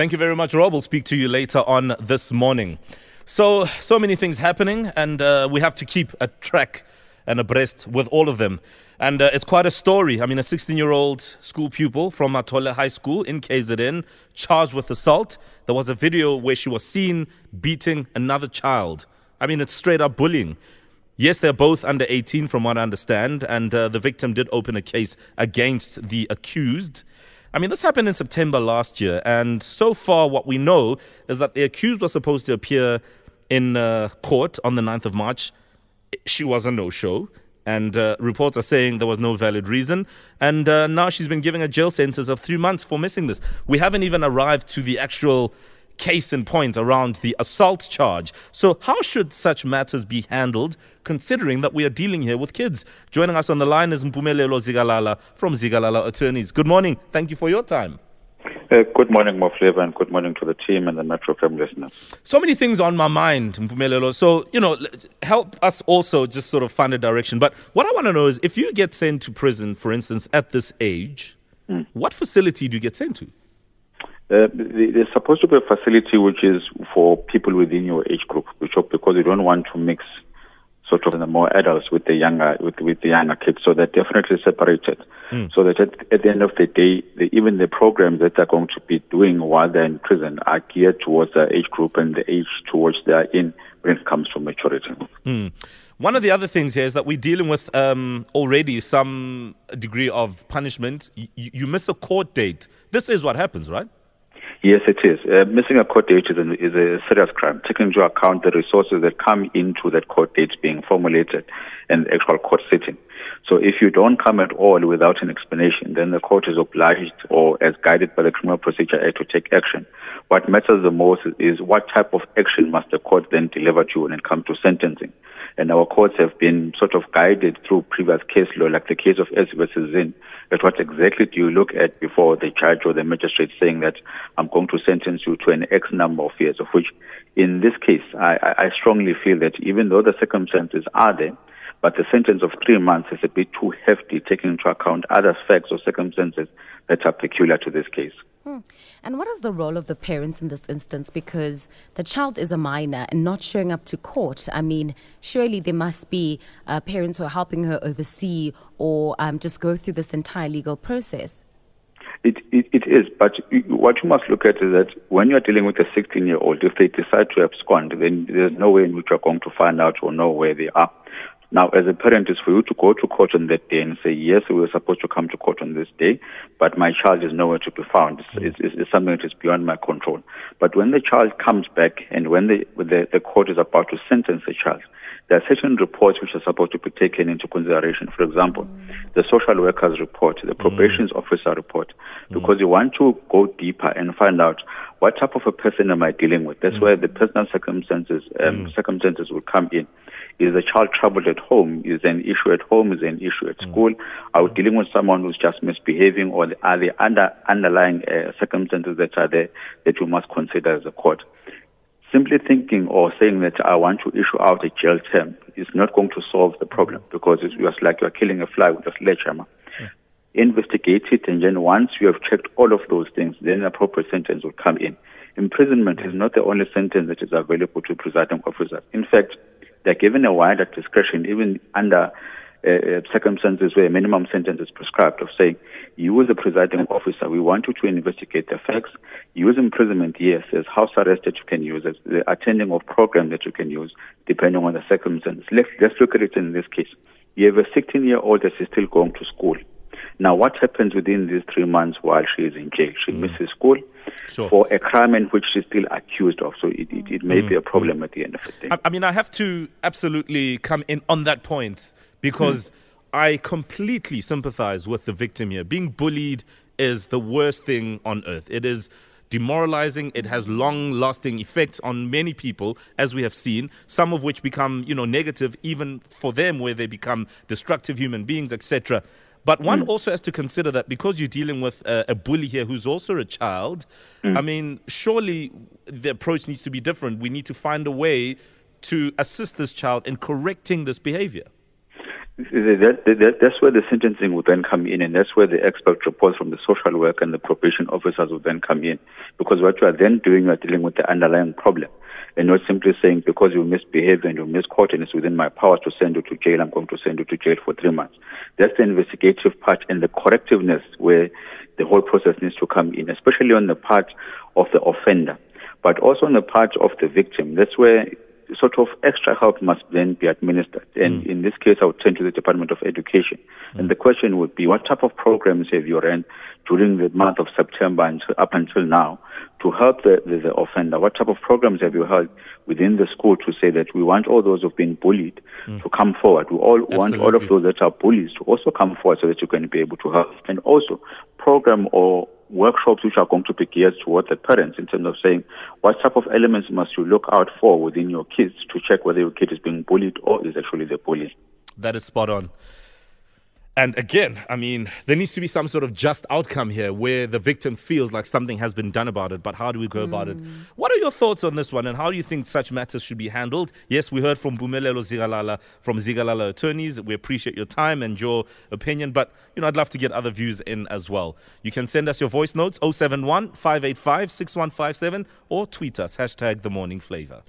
Thank you very much, Rob. We'll speak to you later on this morning. So, so many things happening, and uh, we have to keep a track and abreast with all of them. And uh, it's quite a story. I mean, a 16 year old school pupil from Matole High School in KZN charged with assault. There was a video where she was seen beating another child. I mean, it's straight up bullying. Yes, they're both under 18, from what I understand, and uh, the victim did open a case against the accused. I mean, this happened in September last year, and so far, what we know is that the accused was supposed to appear in uh, court on the 9th of March. She was a no show, and uh, reports are saying there was no valid reason. And uh, now she's been given a jail sentence of three months for missing this. We haven't even arrived to the actual case in point around the assault charge. So, how should such matters be handled, considering that we are dealing here with kids? Joining us on the line is Mpumelelo Zikalala from Zikalala Attorneys. Good morning. Thank you for your time. Uh, good morning, Mo Flava, and good morning to the team and the Metro FM listeners. So many things on my mind, Mpumelelo. So, you know, help us also just sort of find a direction. But what I want to know is if you get sent to prison, for instance, at this age, mm. what facility do you get sent to? Uh, there's supposed to be a facility which is for people within your age group, which because you don't want to mix sort of the more adults with the younger with, with the younger kids. So they're definitely separated. Mm. So that at, at, the end of the day, the, even the programs that they're going to be doing while they're in prison are geared towards the age group and the age towards they're in when it comes to maturity. Mm. One of the other things here is that we're dealing with um, already some degree of punishment. Y- you miss a court date. This is what happens, right? Yes, it is. Uh, missing a court date is, an, is, a serious crime, taking into account the resources that come into that court date being formulated and actual court sitting. So if you don't come at all without an explanation, then the court is obliged or as guided by the Criminal Procedure Act to take action. What matters the most is what type of action must the court then deliver to you when it comes to sentencing. And our courts have been sort of guided through previous case law, like the case of S versus Zinn, at what exactly do you look at before the judge or the magistrate saying that I'm going to sentence you to an X number of years, of which in this case, I, I strongly feel that even though the circumstances are there, but the sentence of three months is a bit too hefty, taking into account other facts or circumstances that are peculiar to this case. Hmm. And what is the role of the parents in this instance? Because the child is a minor and not showing up to court. I mean, surely there must be uh, parents who are helping her oversee or um, just go through this entire legal process. It, it, it is, but what you must look at is that when you're dealing with a 16 year old, if they decide to abscond, then there's no way in which you're going to find out or know where they are. Now, as a parent, it's for you to go to court on that day and say, yes, we were supposed to come to court on this day, but my child is nowhere to be found. It's, it's, it's something that is beyond my control. But when the child comes back and when the, the, the court is about to sentence the child, there are certain reports which are supposed to be taken into consideration. For example, the social worker's report, the probation mm. officer report, because mm. you want to go deeper and find out what type of a person am I dealing with. That's mm. where the personal circumstances um, mm. circumstances will come in. Is the child troubled at home? Is there an issue at home? Is there an issue at mm. school? Are we dealing with someone who's just misbehaving, or are there under, underlying uh, circumstances that are there that we must consider as a court? Simply thinking or saying that I want to issue out a jail term is not going to solve the problem because it's just like you're killing a fly with a sledgehammer. Yeah. Investigate it, and then once you have checked all of those things, then an appropriate sentence will come in. Imprisonment is not the only sentence that is available to presiding officers. In fact, they're given a wider discretion, even under uh, uh, circumstances where a minimum sentence is prescribed, of saying, you as a presiding officer, we want you to investigate the facts. Use imprisonment, yes. There's house arrest that you can use. There's the attending of program that you can use, depending on the circumstances. Let's, let's look at it in this case. You have a 16-year-old that is still going to school. Now, what happens within these three months while she is in jail? She mm. misses school sure. for a crime in which she's still accused of. So it, it, it may mm. be a problem mm. at the end of the day. I, I, mean, I have to absolutely come in on that point because mm. I completely sympathize with the victim here. Being bullied is the worst thing on earth. It is demoralizing. It has long lasting effects on many people, as we have seen, some of which become, you know, negative even for them, where they become destructive human beings, etc. But one mm. also has to consider that because you're dealing with a, a bully here who's also a child, mm. I mean, surely the approach needs to be different. We need to find a way to assist this child in correcting this behavior. that, that, that's where the sentencing would then come in, and that's where the expert reports from the social work and the probation officers would then come in. Because what you are then doing, you are dealing with the underlying problem, and not simply saying because you misbehave and you misquote and it's within my powers to send you to jail, I'm going to send you to jail for three months. That's the investigative part and the correctiveness where the whole process needs to come in, especially on the part of the offender, but also on the part of the victim. That's where sort of extra help must then be administered. And mm. in this case, I would turn to the Department of Education. Mm. And the question would be, what type of programs have you run during the month of September until, up until now to help the, the, the, offender? What type of programs have you held within the school to say that we want all those who've been bullied mm. to come forward? We all Absolutely. want all of those that are bullies to also come forward so that you can be able to help. And also program or workshops which are going to be geared towards the parents in terms of saying what type of elements must you look out for within your kids to check whether your kid is being bullied or is actually the bully. That is spot on. And again, I mean, there needs to be some sort of just outcome here where the victim feels like something has been done about it, but how do we go mm. about it? Mm. What are your thoughts on this one and how do you think such matters should be handled? Yes, we heard from Mpumelelo Zikalala from Zikalala Attorneys. We appreciate your time and your opinion, but you know, I'd love to get other views in as well. You can send us your voice notes 071 585 6157 or tweet us hashtag the morning flavor.